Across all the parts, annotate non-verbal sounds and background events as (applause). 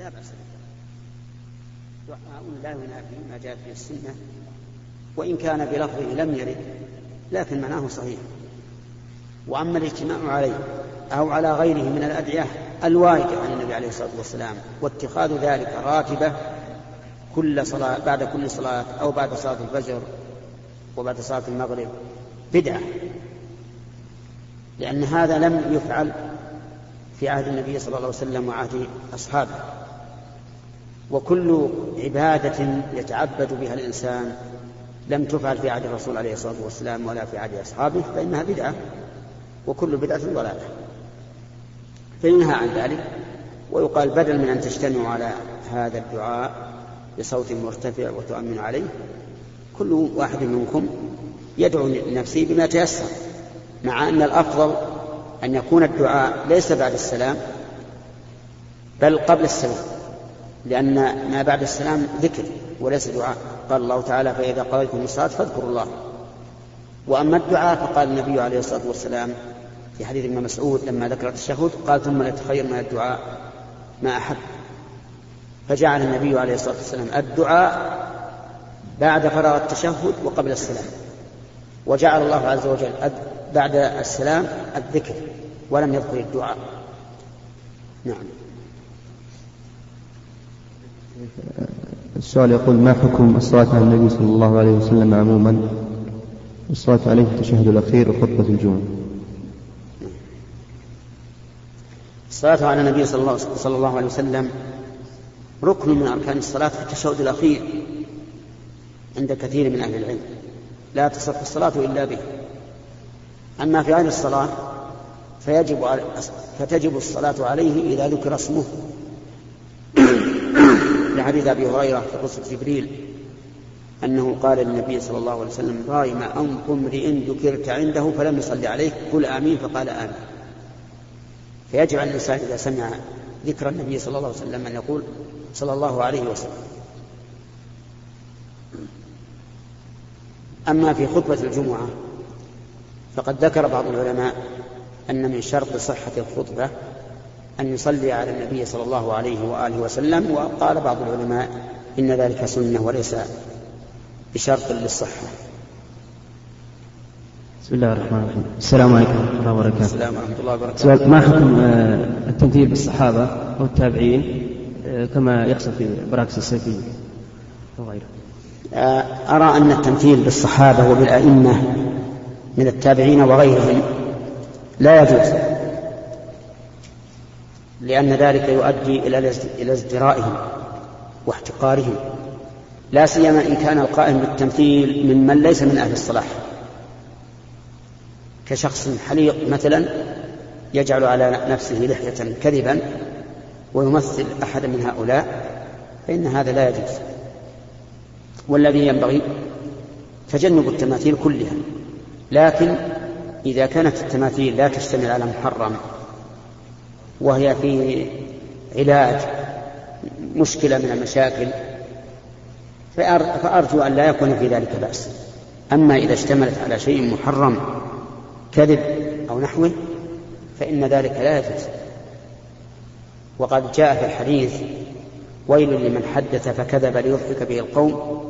لا بأس دعاء لا ينافي ما جاء في السنة وإن كان بلفظه لم يرد لكن معناه صحيح. وأما الاجتماع عليه أو على غيره من الأدعية الواردة عن النبي عليه الصلاة والسلام واتخاذ ذلك راتبة كل صلاة بعد كل صلاة أو بعد صلاة الفجر وبعد صلاة المغرب بدعة. لأن هذا لم يفعل في عهد النبي صلى الله عليه وسلم وعهد أصحابه. وكل عبادة يتعبد بها الإنسان لم تفعل في عهد الرسول عليه الصلاة والسلام ولا في عهد أصحابه فإنها بدعة وكل بدعة ضلالة. فينهى عن ذلك ويقال بدل من أن تجتمعوا على هذا الدعاء بصوت مرتفع وتؤمن عليه كل واحد منكم يدعو لنفسه بما تيسر مع أن الأفضل أن يكون الدعاء ليس بعد السلام بل قبل السلام. لأن ما بعد السلام ذكر وليس دعاء. قال الله تعالى فإذا قضيتم الصلاة فاذكروا الله. وأما الدعاء فقال النبي عليه الصلاة والسلام في حديث ابن مسعود لما ذكر التشهد قال ثم نتخير من الدعاء ما أحب. فجعل النبي عليه الصلاة والسلام الدعاء بعد فراغ التشهد وقبل السلام. وجعل الله عز وجل بعد السلام الذكر ولم يذكر الدعاء. نعم. السؤال يقول ما حكم الصلاة على النبي صلى الله عليه وسلم عموما؟ الصلاة عليه في التشهد الأخير وخطبة الجمعة. الصلاة على النبي صلى الله, صلى الله عليه وسلم ركن من أركان الصلاة في التشهد الأخير عند كثير من أهل العلم. لا تصح الصلاة إلا به. أما في غير الصلاة فيجب فتجب الصلاة عليه إذا ذكر اسمه. لحديث أبي هريرة في قصة جبريل أنه قال للنبي صلى الله عليه وسلم رايم أنف امرئ ذكرت عنده فلم يصلي عليك قل آمين فقال آمين. فيجب على الإنسان إذا سمع ذكر النبي صلى الله عليه وسلم أن يقول صلى الله عليه وسلم. أما في خطبة الجمعة فقد ذكر بعض العلماء أن من شرط صحة الخطبة أن يصلي على النبي صلى الله عليه وآله وسلم وقال بعض العلماء إن ذلك سنة وليس بشرط للصحة. بسم الله الرحمن الرحيم. السلام عليكم ورحمة الله وبركاته. السلام ورحمة الله وبركاته. سؤال ما حكم آه، التمثيل بالصحابة أو التابعين آه، كما يحصل في براكس السيفية وغيره آه، أرى أن التمثيل بالصحابة وبالأئمة من التابعين وغيرهم لا يجوز. لأن ذلك يؤدي إلى ازدرائهم واحتقارهم. لا سيما إن كان القائم بالتمثيل ممن ليس من أهل الصلاح. كشخص حليق مثلا يجعل على نفسه لحية كذبا ويمثل أحدا من هؤلاء فإن هذا لا يجوز. والذي ينبغي تجنب التماثيل كلها لكن إذا كانت التماثيل لا تشتمل على محرم وهي في علاج مشكلة من المشاكل فأرجو أن لا يكون في ذلك بأس. أما إذا اشتملت على شيء محرم كذب أو نحوه فإن ذلك لا يجوز. وقد جاء في الحديث ويل لمن حدث فكذب ليضحك به القوم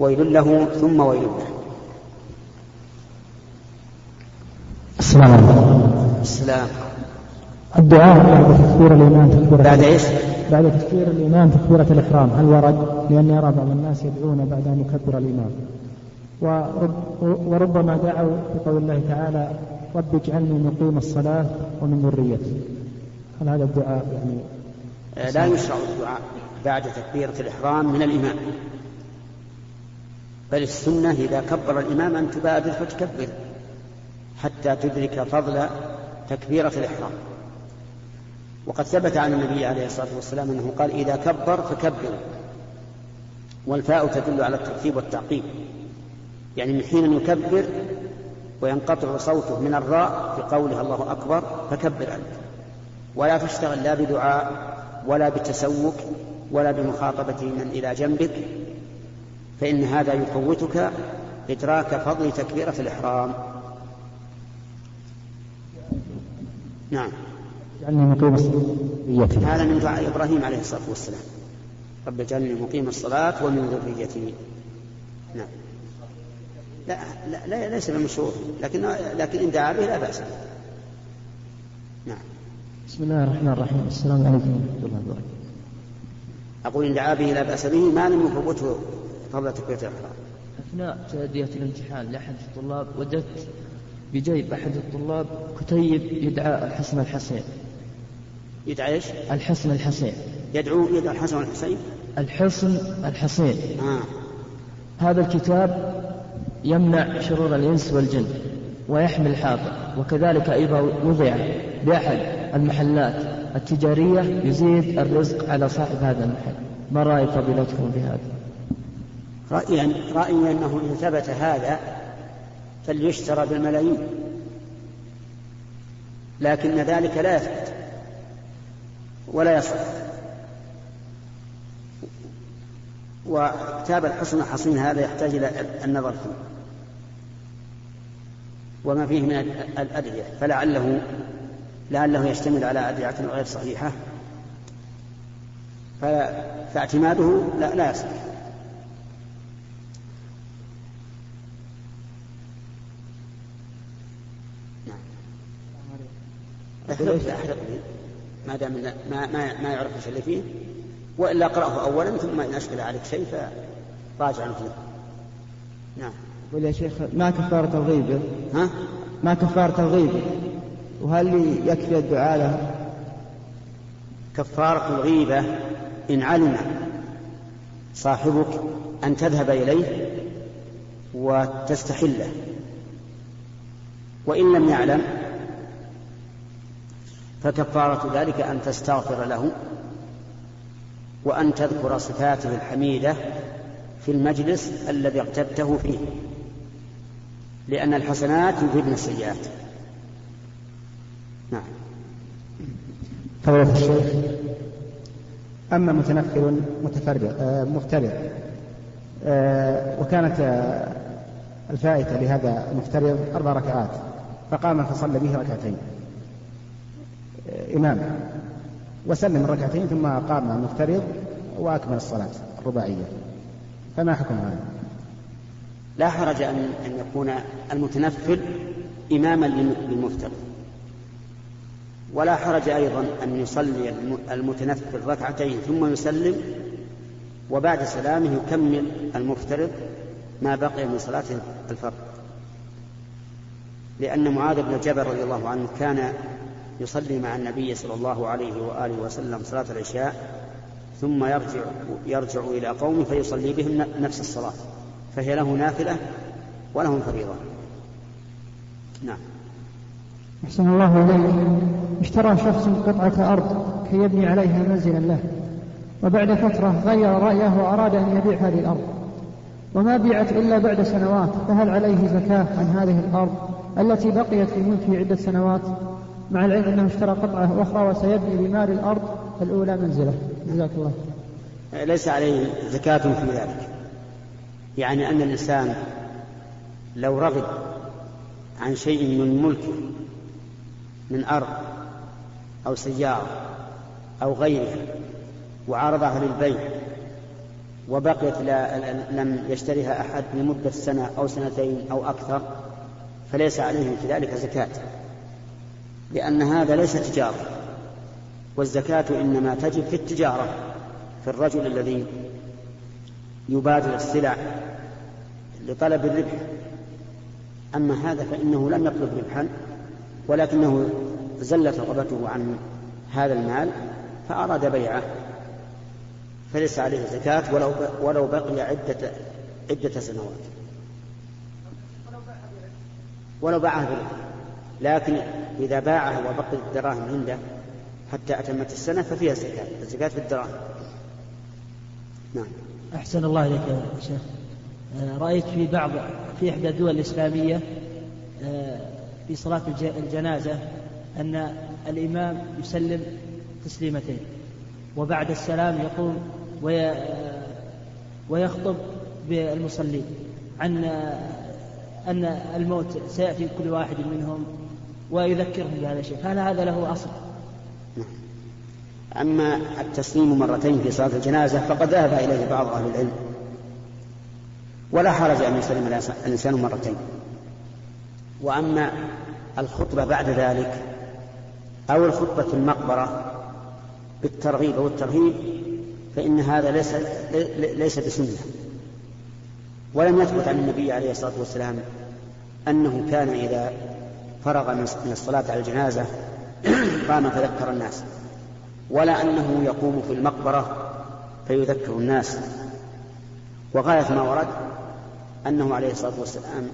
ويل له ثم ويل له. السلام عليكم. السلام. الدعاء بعد تكبير الإمام تكبيرة بعد إيش؟ بعد تكبير الإمام تكبيرة الإحرام. هل ورد؟ لأني أرى بعض الناس يدعون بعد أن يكبر الإمام ورب وربما دعوا بقول الله تعالى رب اجعلني مقيم الصلاة ومن ذريتي. هل هذا الدعاء يعني آه، لا يشرع الدعاء بعد تكبيرة الإحرام من الإمام بل السنة إذا كبر الإمام أن تبادر فتكبر حتى تدرك فضل تكبيرة الإحرام. وقد ثبت عن النبي عليه الصلاة والسلام أنه قال إذا كبر فكبروا والفاء تدل على الترتيب والتعقيب يعني من حين يكبر وينقطع صوته من الراء في قوله الله أكبر فكبر أنت. ولا تشتغل لا بدعاء ولا بتسوك ولا بمخاطبة من إلى جنبك فإن هذا يفوتك إدراك فضل تكبيرة الإحرام. نعم. اجعلني مقيم الصلاة هذا من دعاء إبراهيم عليه الصلاة والسلام. رب اجعلني مقيم الصلاة ومن ذريتي. نعم. لا, لا, لا ليس بمشروع. لكن لكن إن دعا به لا بأس نعم. بسم الله الرحمن الرحيم. السلام عليكم ورحمة الله وبركاته. أقول إن دعا به لا بأس به ما لم يفوته فضل تكبيرة الإحرام. أثناء تأدية الامتحان لأحد الطلاب وجدت بجيب أحد الطلاب كتيب يدعى الحسن الحسين. يدعى إيش؟ الحسن الحسين يدعو يدعو الحسن والحسين؟ الحسن الحسين آه. هذا الكتاب يمنع شرور الإنس والجن ويحمي الحاضر وكذلك أيضا وضع بأحد المحلات التجارية يزيد الرزق على صاحب هذا المحل ما رأي فضيلتكم بهذا رأيي رأيي أنه إن ثبت هذا فليشترى بالملايين لكن ذلك لا يثبت ولا يصح. وكتاب الحصن الحصين هذا يحتاج إلى النظر فيه. وما فيه من الأدعية. فلعله لعله يشتمل على أدعية غير صحيحة. فاعتماده لا, لا يصح. نعم. أحرق ما دام ما ما ما يعرف إيش اللي فيه وإلا اقراه اولا ثم إن اشكل عليك شيء فراجع فيه نعم. يقول يا شيخ ما كفارة الغيبة ها؟ ما كفارة الغيبة وهل يكفي الدعاء له؟ كفارة الغيبة إن علم صاحبك أن تذهب إليه وتستحله. وإن لم يعلم فكفارة ذلك أن تستغفر له وأن تذكر صفاته الحميدة في المجلس الذي اغتبته فيه لأن الحسنات يذهبن السيئات. نعم. فضيلة الشيخ أما متنفل متفرغ آه مفترض آه وكانت آه الفائتة لهذا المفترض أربع ركعات فقام فصلى به ركعتين. إمام. وسلم الركعتين ثم قام المفترض وأكمل الصلاة الرباعية. فما حكم هذا؟ لا حرج أن أن يكون المتنفل إماما للمفترض. ولا حرج أيضا أن يصلي المتنفل ركعتين ثم يسلم وبعد سلامه يكمل المفترض ما بقي من صلاة الفرض. لأن معاذ بن جبل رضي الله عنه كان يصلي مع النبي صلى الله عليه وآله وسلم صلاة العشاء ثم يرجع يرجع إلى قومه فيصلي بهم نفس الصلاة. فهي له نافلة ولهم فريضة. نعم. أحسن الله إليه اشترى شخص قطعة أرض كي يبني عليها منزلا له وبعد فترة غير رأيه وأراد أن يبيع هذه الأرض. وما بيعت إلا بعد سنوات فهل عليه زكاة عن هذه الأرض التي بقيت في ملكه عدة سنوات؟ مع العلم أنه اشترى قطعة أخرى وسيبني بمال الأرض الأولى منزله. جزاك الله. ليس عليه زكاة في ذلك. يعني أن الإنسان لو رغب عن شيء من ملكه من أرض أو سيارة أو غيرها وعرضها للبيع وبقيت لم يشتريها أحد لمدة سنة أو سنتين أو أكثر فليس عليه في ذلك زكاة. لأن هذا ليس تجارة والزكاة إنما تجب في التجارة في الرجل الذي يبادر السلع لطلب الربح. أما هذا فإنه لم يطلب ربحا ولكنه زلت رغبته عن هذا المال فأراد بيعه فليس عليه زكاة ولو ولو بقي عدة عدة سنوات. ولو باعه بربح لكن إذا باعه وبقي الدراهم عنده حتى أتمت السنة ففيها زكاة الزكاة في الدراهم. نعم. أحسن الله إليك يا شيخ. آه، رأيت في بعض في إحدى الدول الإسلامية آه، في صلاة الجنازة أن الإمام يسلم تسليمتين وبعد السلام يقوم ويخطب بالمصلين. عن أن الموت سيأتي كل واحد منهم ويذكرهم بهذا الشيء. هل هذا له أصل؟ نعم. أما التسليم مرتين في صلاة الجنازة فقد ذهب إليه بعض أهل العلم. ولا حرج أن يسلم الإنسان مرتين. وأما الخطبة بعد ذلك أو الخطبة في المقبرة بالترغيب أو الترهيب فإن هذا ليس ليس بسنة. ولم يثبت عن النبي عليه الصلاة والسلام أنه كان إذا فرغ من الصلاة على الجنازة (clears throat) قام فذكر الناس ولا أنه يقوم في المقبرة فيذكر الناس وغاية ما ورد أنه عليه الصلاة والسلام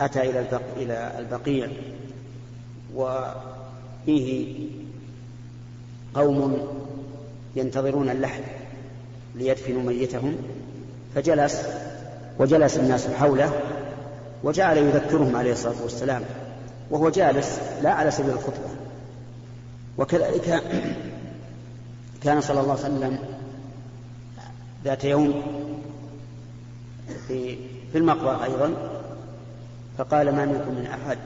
أتى إلى. إلى البقيع وفيه قوم ينتظرون اللحد ليدفنوا ميتهم فجلس وجلس الناس حوله وجعل يذكرهم عليه الصلاة والسلام وهو جالس لا على سبيل الخطبة. وكذلك كان صلى الله عليه وسلم ذات يوم في في المقبرة أيضا فقال ما منكم من أحد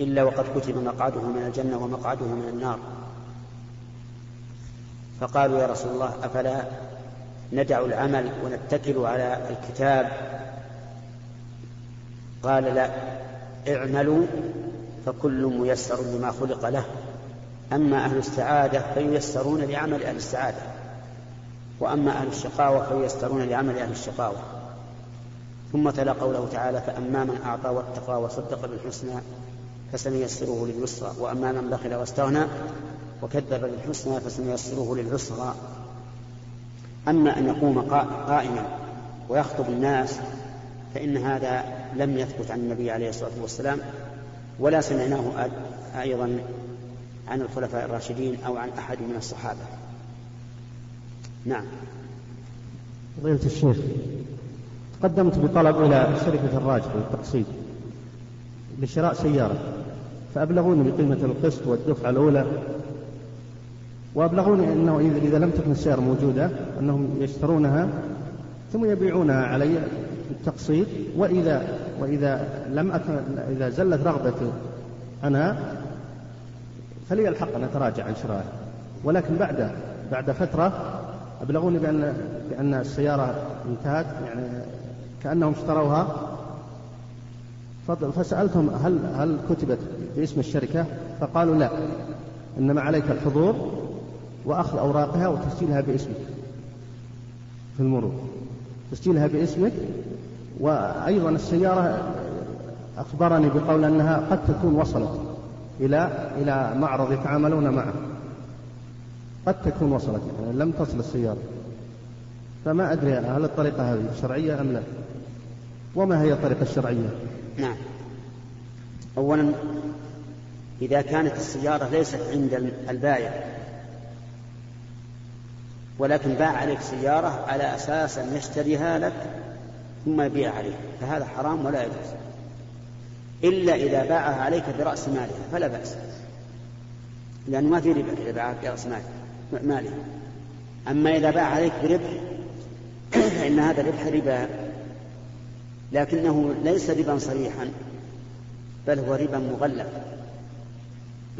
إلا وقد كتب مقعده من الجنة ومقعده من النار. فقالوا يا رسول الله أفلا ندع العمل ونتكل على الكتاب؟ قال لا. اعملوا فكل ميسر لما خلق له. أما أهل السعادة فييسرون لعمل أهل السعادة وأما أهل الشقاوة فييسرون لعمل أهل الشقاوة. ثم تلا قوله تعالى فأما من أعطى واتقى وصدق بالحسنى فسنيسره لليسرى وأما من بخل واستغنى وكذب بالحسنى فسنيسره للعسرى. أما أن يقوم قائما ويخطب الناس فإن هذا لم يثبت عن النبي عليه الصلاة والسلام ولا سمعناه أيضا عن الخلفاء الراشدين أو عن أحد من الصحابة. نعم. فضيلة الشيخ تقدمت بطلب إلى شركة الراجح للتقسيط لشراء سيارة فأبلغوني بقيمة القسط والدفعة الأولى وأبلغوني أنه إذا لم تكن السيارة موجودة أنهم يشترونها ثم يبيعونها علي بالتقسيط وإذا وإذا لم أكن إذا زلت رغبتي أنا فلي الحق أن أتراجع عن شرائها ولكن بعد بعد فترة أبلغوني بأن بأن السيارة انتهت يعني كأنهم اشتروها. فسألتهم هل هل كتبت باسم الشركة؟ فقالوا لا إنما عليك الحضور وأخذ أوراقها وتسجيلها باسمك في المرور. تسجيلها باسمك. وأيضا السيارة أخبرني بقول أنها قد تكون وصلت إلى إلى معرض يتعاملون معه. قد تكون وصلت يعني لم تصل السيارة. فما أدري هل الطريقة هذه شرعية أم لا. وما هي الطريقة الشرعية؟ نعم. أولا إذا كانت السيارة ليست عند البائع ولكن باع عليك سيارة على أساس أن يشتريها لك ثم يبيع عليك فهذا حرام ولا يجوز. إلا إذا باعها عليك برأس مالها فلا بأس. لأنه ما في ربا إذا باعها برأس مالها أما إذا باع عليك بربح (clears throat) فإن هذا الربح ربا. لكنه ليس ربا صريحا بل هو ربا مغلق.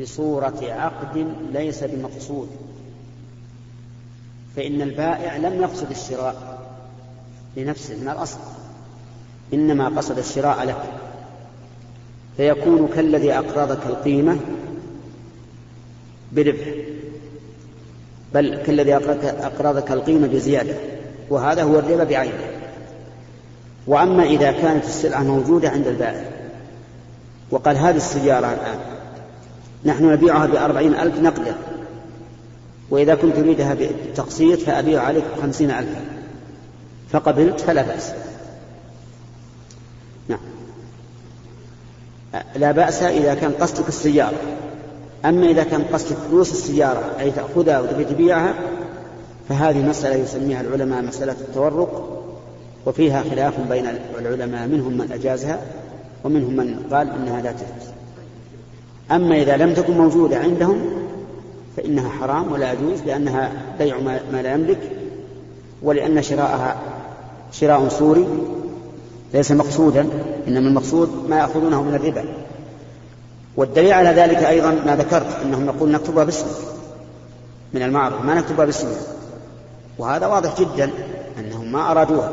بصورة عقد ليس بمقصود. فإن البائع لم يقصد الشراء لنفسه من الأصل إنما قصد الشراء لك فيكون كالذي أقرضك القيمة بربح بل كالذي أقرضك القيمة بزيادة وهذا هو الربا بعينه. وأما إذا كانت السلعة موجودة عند البائع وقال هذه السيارة الآن نحن نبيعها بأربعين ألف نقدا. وإذا كنت تريدها بالتقسيط فأبيع عليك خمسين ألفا. فقبلت فلا بأس. نعم. لا بأس إذا كان قصدك السيارة. أما إذا كان قصدك فلوس السيارة أي تأخذها وتبي تبيعها فهذه مسألة يسميها العلماء مسألة التورق وفيها خلاف بين العلماء منهم من أجازها ومنهم من قال إنها لا تجوز. أما إذا لم تكن موجودة عندهم فإنها حرام ولا يجوز لأنها بيع ما لا يملك ولأن شراءها شراء صوري ليس مقصودا إنما المقصود ما يأخذونه من الربا. والدليل على ذلك أيضا ما ذكرت أنهم يقول نكتبها باسمك من المعروف ما نكتبها باسمك وهذا واضح جدا أنهم ما أرادوها.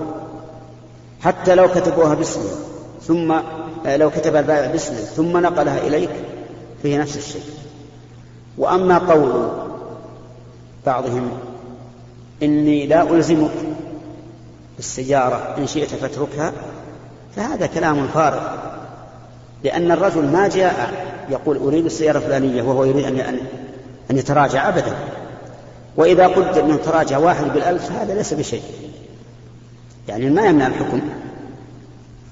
حتى لو كتبوها باسمه ثم لو كتب البائع باسمه ثم نقلها إليك فهي نفس الشيء. وأما قول بعضهم إني لا ألزمك بالسيارة إن شئت فاتركها فهذا كلام فارغ لأن الرجل ما جاء يقول أريد السيارة الفلانية وهو يريد أن أن يتراجع أبدا. وإذا قلت أنه تراجع واحد بالألف هذا ليس بشيء. يعني ما يمنع الحكم.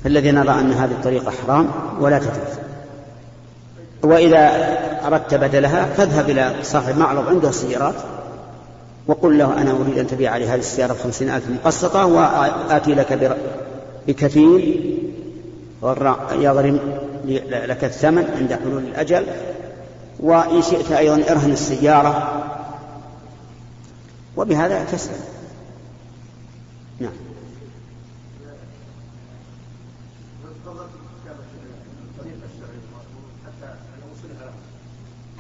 فالذي نرى أن هذه الطريقة حرام ولا تجوز وإذا أردت بدلها فاذهب إلى صاحب معرض عنده السيارات وقل له أنا أريد أن تبيع لي هذه السيارة بخمسين ألف مقسطة وآتي لك بكثير يغرم لك الثمن عند حلول الأجل. وإن شئت أيضا ارهن السيارة. وبهذا تسلم.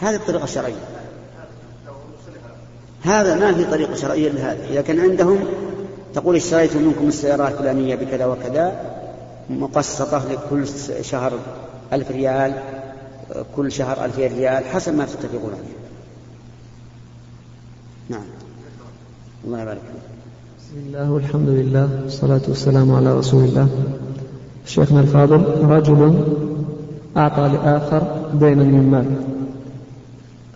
هذه الطريقة الشرعية. هذا ما في طريقة شرعية لهذا. إذا كان عندهم تقول اشتريت منكم السيارة الفلانية بكذا وكذا مقسطة لكل شهر ألف ريال كل شهر ألفين ريال حسب ما تتفقون عليه. نعم. الله يبارك بسم الله والحمد لله والصلاة والسلام على رسول الله. شيخنا الفاضل رجل أعطى لآخر دينا من مال.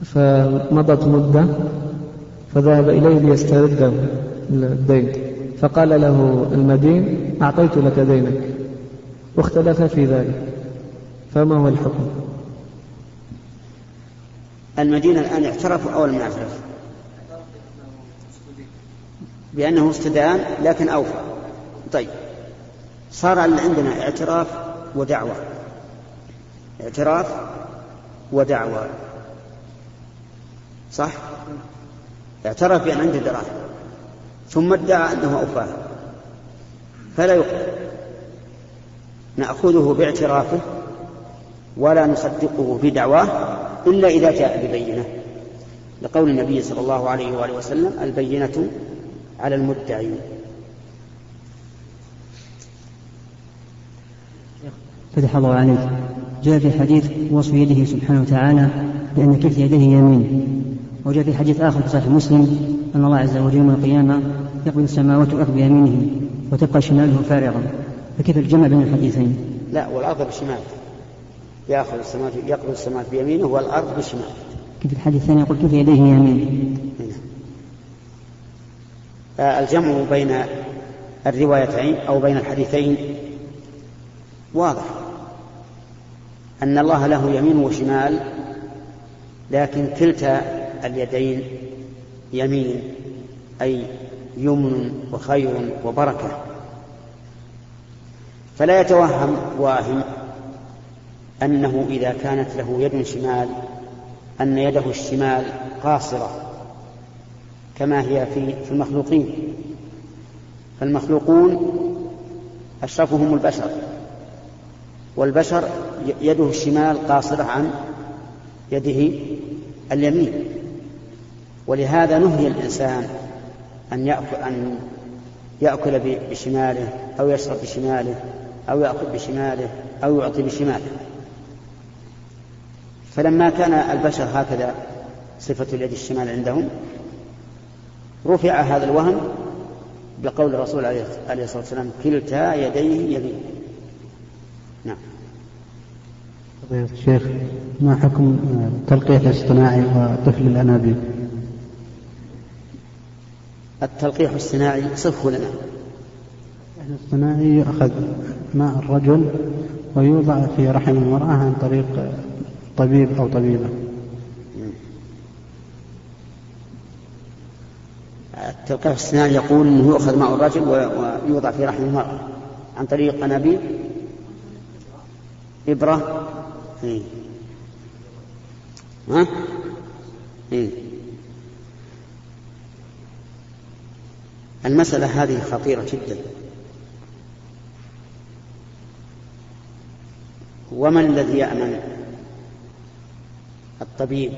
فمضت مدة فذهب إليه ليسترد الدين. فقال له المدين أعطيت لك دينك. واختلف في ذلك. فما هو الحكم؟ المدينة الآن اعترف أو لم يعترف بأنه استدان لكن أوفى. طيب. صار عندنا اعتراف ودعوة. اعتراف ودعوة. صح؟ اعترف بأن عنده دراهم ثم ادعى أنه أوفاها فلا يقبل. نأخذه باعترافه ولا نصدقه بدعواه إلا إذا جاء ببينة. لقول النبي صلى الله عليه وآله وسلم البينة على المدعي. فتح الله عليك. جاء في حديث وصف يده سبحانه وتعالى بأن كلتا يديه يمين. وجاء في حديث آخر في صحيح مسلم أن الله عز وجل يوم القيامة يقبل السماوات والأرض بيمينه وتبقى شماله فارغة فكيف الجمع بين الحديثين؟ لا والأرض بشماله يأخذ السماوات يقبل السماوات بيمينه والأرض بشماله كيف الحديث الثاني يقول كيف يديه يمين؟ الجمع بين الروايتين أو بين الحديثين واضح أن الله له يمين وشمال لكن كلتا اليدين يمين أي يمن وخير وبركة. فلا يتوهم واهم أنه إذا كانت له يد شمال أن يده الشمال قاصرة كما هي في في المخلوقين. فالمخلوقون أشرفهم البشر والبشر يده الشمال قاصرة عن يده اليمين. ولهذا نهي الإنسان أن يأكل أن يأكل بشماله أو يشرب بشماله أو يأخذ بشماله أو يعطي بشماله. فلما كان البشر هكذا صفة اليد الشمال عندهم رفع هذا الوهم بقول الرسول عليه الصلاة والسلام كلتا يديه يمين. نعم. الشيخ ما حكم التلقيح الاصطناعي وطفل الأنابيب؟ التلقيح الصناعي صفه لنا الاصطناعي يؤخذ ماء الرجل ويوضع في رحم المرأة عن طريق طبيب أو طبيبة التلقيح الصناعي يقول إنه يؤخذ ماء الرجل ويوضع في رحم المرأة عن طريق أنابيب إبرة إيه. ها؟ إيه. المسألة هذه خطيرة جدا. ومن الذي يأمن الطبيب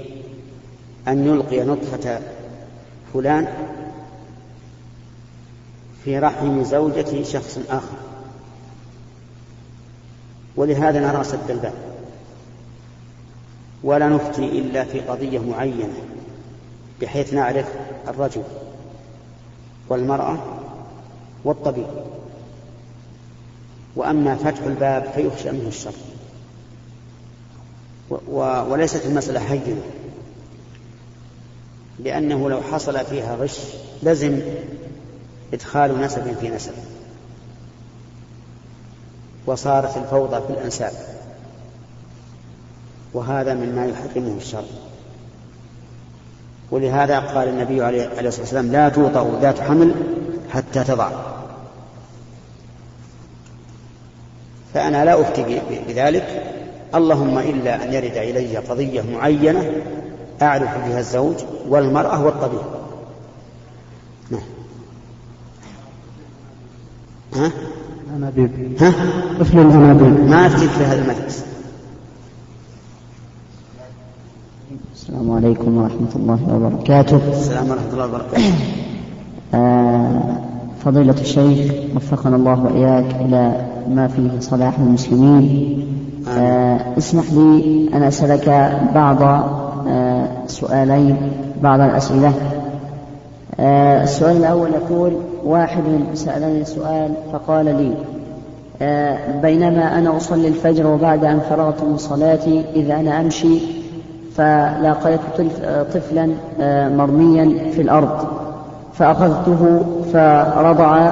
أن يلقي نطفة فلان في رحم زوجة شخص آخر؟ ولهذا نرى سد الباب. ولا نفتي إلا في قضية معينة بحيث نعرف الرجل. والمرأة والطبيب. وأما فتح الباب فيخشى منه الشر. وليست المسألة هينة. لأنه لو حصل فيها غش لزم إدخال نسب في نسب. وصارت الفوضى في الأنساب. وهذا مما يحرمه الشر. ولهذا قال النبي عليه الصلاة والسلام لا توطأ ذات حمل حتى تضع. فأنا لا أفتي بذلك. اللهم إلا أن يرد إلي قضية معينة أعرف بها الزوج والمرأة والطبيب. نعم. ها؟ أنابيب ها؟ طفل الأنابيب ما أفتيك في هذا المجلس. السلام عليكم ورحمة الله وبركاته. السلام ورحمة الله وبركاته. (clears throat) آه، فضيلة الشيخ وفقنا الله وإياك إلى ما فيه صلاح المسلمين. آه، اسمح لي أن أسألك بعض آه، سؤالين بعض الأسئلة. آه، السؤال الأول يقول واحد سألني سؤال فقال لي آه، بينما أنا أصلي الفجر وبعد أن فرغت من صلاتي إذا أنا أمشي فلاقيت طفل- طفلا آه، مرميا في الأرض. فأخذته فرضع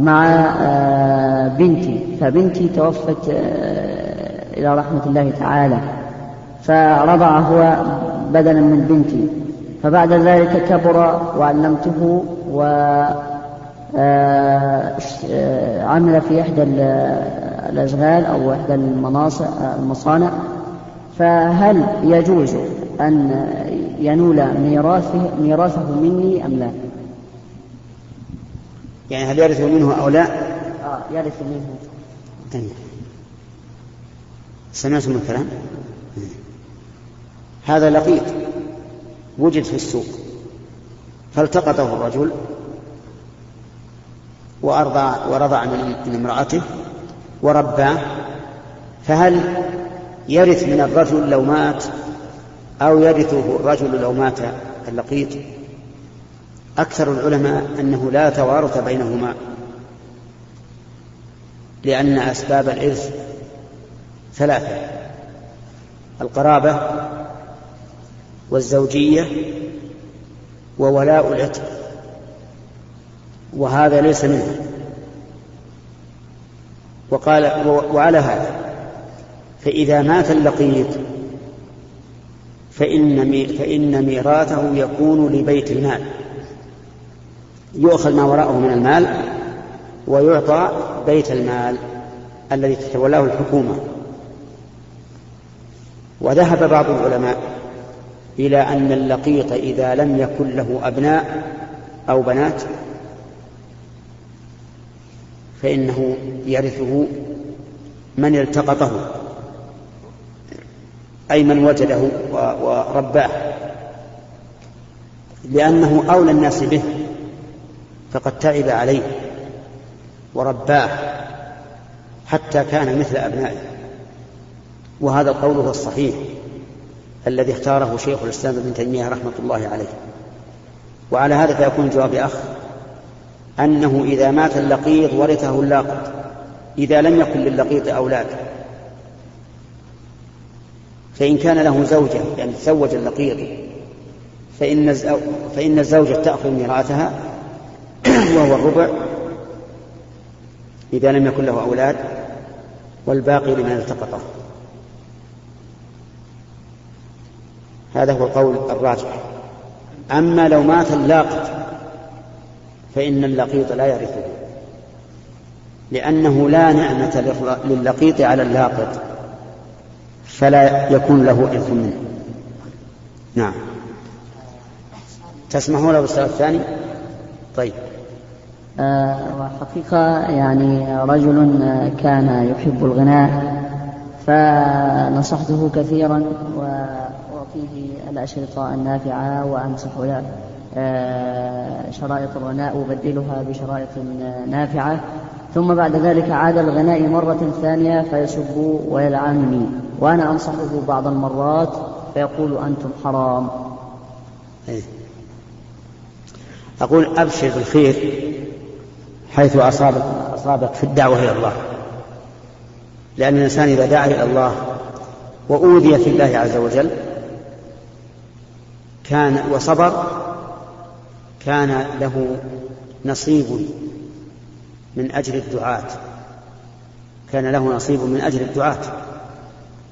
مع آه، بنتي. فبنتي توفت آه، إلى رحمة الله تعالى. فرضع هو بدلا من بنتي. فبعد ذلك كبر وعلمته و آه، آه، عمل في إحدى ال- الأشغال أو إحدى المصانع. فهل يجوز أن ينول ميراثه ميراثه مني أم لا؟ يعني هل يرث منه أو لا؟ آه يرث منه. طيب. سمعتم الكلام؟ هذا لقيط. وجد في السوق. فالتقطه الرجل وأرضع ورضع من امرأته ورباه. فهل يرث من الرجل لو مات أو يرثه الرجل لو مات اللقيط. أكثر العلماء أنه لا توارث بينهما لأن أسباب الإرث ثلاثة القرابة والزوجية وولاء العتق وهذا ليس منه. وقال وعلى هذا فإذا مات اللقيط فإن فإن ميراثه يكون لبيت المال. يؤخذ ما وراءه من المال ويعطى بيت المال الذي تتولاه الحكومة. وذهب بعض العلماء إلى أن اللقيط إذا لم يكن له أبناء أو بنات فإنه يرثه من التقطه. أي من وجده ورباه. لأنه أولى الناس به فقد تعب عليه ورباه حتى كان مثل أبنائه. وهذا القول هو الصحيح الذي اختاره شيخ الإسلام ابن تيمية رحمة الله عليه. وعلى هذا فيكون جواب أخ أنه إذا مات اللقيط ورثه اللاقط إذا لم يكن للقيط أولاد فإن كان له زوجة يعني تزوج اللقيط فإن. فإن الزوجة تأخذ ميراثها (clears throat) وهو الربع إذا لم يكن له أولاد والباقي لمن التقطه هذا هو القول الراجح أما لو مات اللاقط فإن اللقيط لا يرثه لأنه لا نعمة للقيط على اللاقط فلا يكون له إرث منه. نعم. تسمحون له بالسؤال الثاني طيب. آه، وحقيقة يعني رجل آه، كان يحب الغناء فنصحته كثيرا وأعطيته فيه الأشرطة النافعة وأمسح آه، شرائط الغناء أبدلها بشرائط نافعة. ثم بعد ذلك عاد الغناء مرة ثانية فيسب ويلعنني وأنا أنصحه بعض المرات فيقول أنتم حرام. إيه. أقول أبشر بالخير حيث أصابك أصابك في الدعوة إلى الله. لأن الإنسان إذا دعا إلى الله وأوذي في الله عز وجل كان وصبر كان له نصيب من أجر الدعاة. كان له نصيب من أجر الدعاة.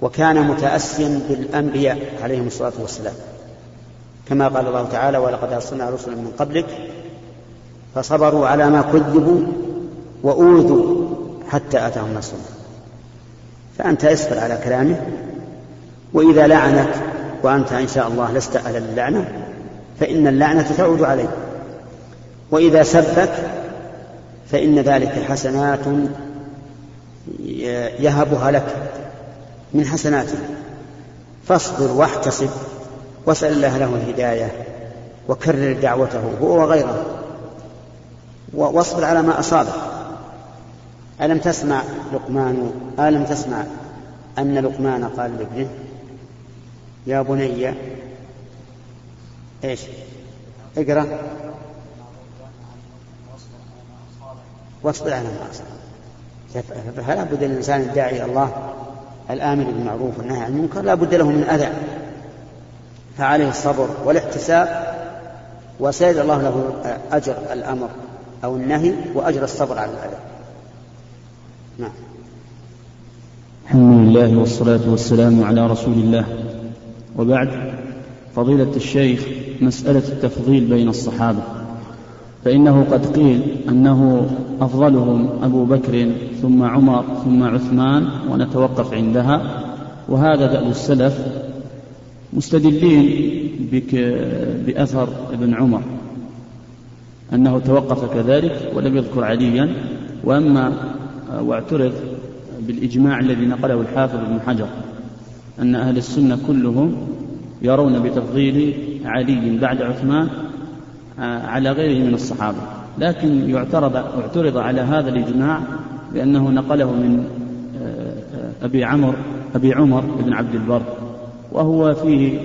وكان متأسيا بالأنبياء عليهم الصلاة والسلام. كما قال الله تعالى ولقد أرسلنا رسلا من قبلك فصبروا على ما كذبوا وأوذوا حتى أتاهم نصرنا. فأنت اصبر على كلامه وإذا لعنك وأنت إن شاء الله لست أهلا للعنة فإن اللعنة تعود عليك. وإذا سبك فإن ذلك حسنات يهبها لك. من حسناته. فاصبر واحتسب واسأل الله له الهداية وكرر دعوته هو وغيره. واصبر على ما أصابك. ألم تسمع لقمان؟ ألم تسمع أن لقمان قال لابنه؟ يا بني إيش؟ اقرأ. واصبر على ما أصابك. فلا بد للإنسان الداعي إلى الله الآمر بالمعروف والنهي عن المنكر لا بد له من أذى فعليه الصبر والاحتساب وسيد الله له أجر الأمر أو النهي وأجر الصبر على الأذى. نعم. الحمد لله والصلاة والسلام على رسول الله. وبعد فضيلة الشيخ مسألة التفضيل بين الصحابة. فإنه قد قيل أنه أفضلهم أبو بكر ثم عمر ثم عثمان ونتوقف عندها. وهذا دأب السلف مستدلين بك بأثر ابن عمر أنه توقف كذلك ولم يذكر عليا. وأما واعترض بالإجماع الذي نقله الحافظ ابن حجر أن أهل السنة كلهم يرون بتفضيل علي بعد عثمان على غيره من الصحابة لكن يعترض اعترض على هذا الإجماع بأنه نقله من أبي عمر أبي عمر بن عبد البر وهو فيه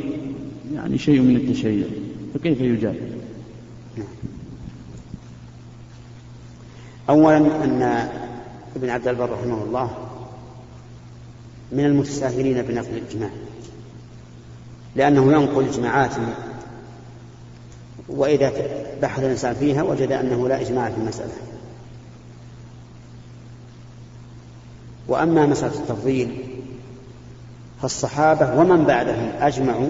يعني شيء من التشيع فكيف يجاب؟ أولا أن ابن عبد البر رحمه الله من المتساهلين بنقل الإجماع لأنه ينقل إجماعات وإذا بحث الإنسان فيها وجد أنه لا إجماع في المسألة. وأما مسألة التفضيل فالصحابة ومن بعدهم أجمعوا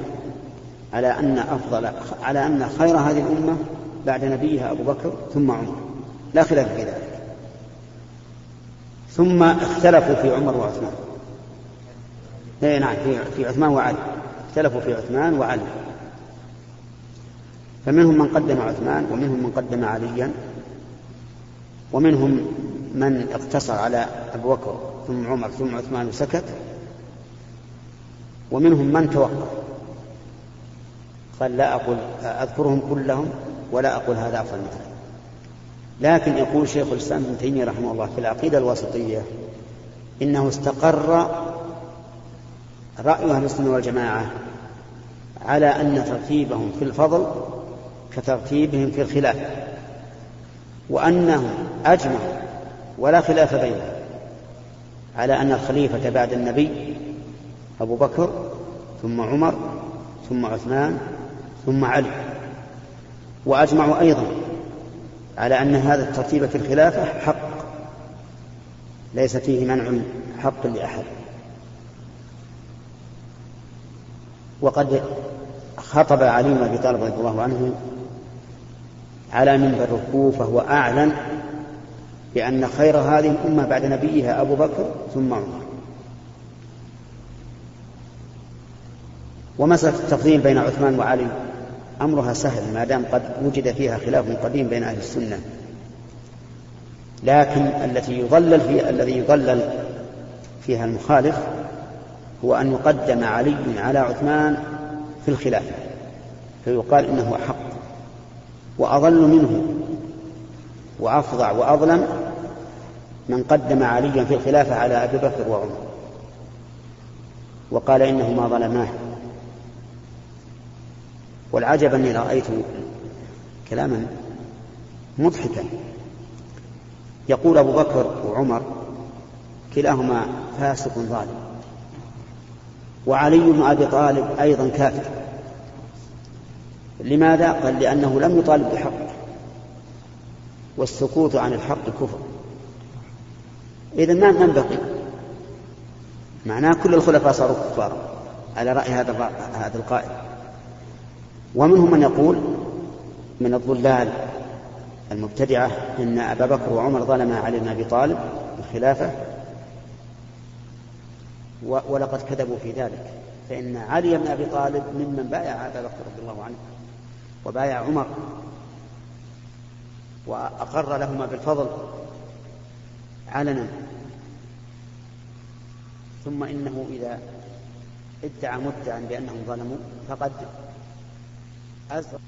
على أن أفضل على أن خير هذه الأمة بعد نبيها أبو بكر ثم عمر. لا خلاف في ذلك. ثم اختلفوا في عمر وعثمان. اي نعم في عثمان وعلي. اختلفوا في عثمان وعلي. فمنهم من قدم عثمان ومنهم من قدم عليا ومنهم من اقتصر على أبو بكر ثم عمر ثم عثمان وسكت ومنهم من توقف. قال لا أقول أذكرهم كلهم ولا أقول هذا أفضل مثلا لكن يقول شيخ الإسلام ابن تيمية رحمه الله في العقيدة الوسطية إنه استقر رأي أهل السنة والجماعة على أن ترتيبهم في الفضل كترتيبهم في الخلاف وأنهم أجمعوا ولا خلاف بينهم على أن الخليفة بعد النبي أبو بكر ثم عمر ثم عثمان ثم علي وأجمعوا أيضا على أن هذا الترتيب في الخلافة حق ليس فيه منع حق لأحد. وقد خطب علي بن أبي طالب رضي الله عنه على منبر الكوفة وأعلن بأن خير هذه الأمة بعد نبيها أبو بكر ثم عمر. ومسألة التفضيل بين عثمان وعلي أمرها سهل ما دام قد وجد فيها خلاف قديم بين أهل السنة. لكن التي يضلل في الذي يضلل فيها المخالف هو أن يقدم علي على عثمان في الخلافة فيقال إنه أحق. وأضل منه وأفظع وأظلم من قدم عليا في الخلافة على أبي بكر وعمر. وقال إنه ما ظلماه. والعجب أني رأيت كلاما مضحكا. يقول أبو بكر وعمر كلاهما فاسق ظالم. وعلي بن أبي طالب أيضا كافر. لماذا؟ قال لأنه لم يطالب بحق. والسكوت عن الحق كفر. إذا ما من بقي معناه كل الخلفاء صاروا كفارا على رأي هذا هذا القائل. ومنهم من يقول من الضلال المبتدعة إن أبا بكر وعمر ظلما علي بن أبي طالب الخلافة ولقد كذبوا في ذلك. فإن علي بن أبي طالب ممن بايع أبا بكر رضي الله عنه. وبايع عمر وأقر لهما بالفضل علنا. ثم إنه إذا ادعى مدعا بأنهم ظلموا فقد أزرق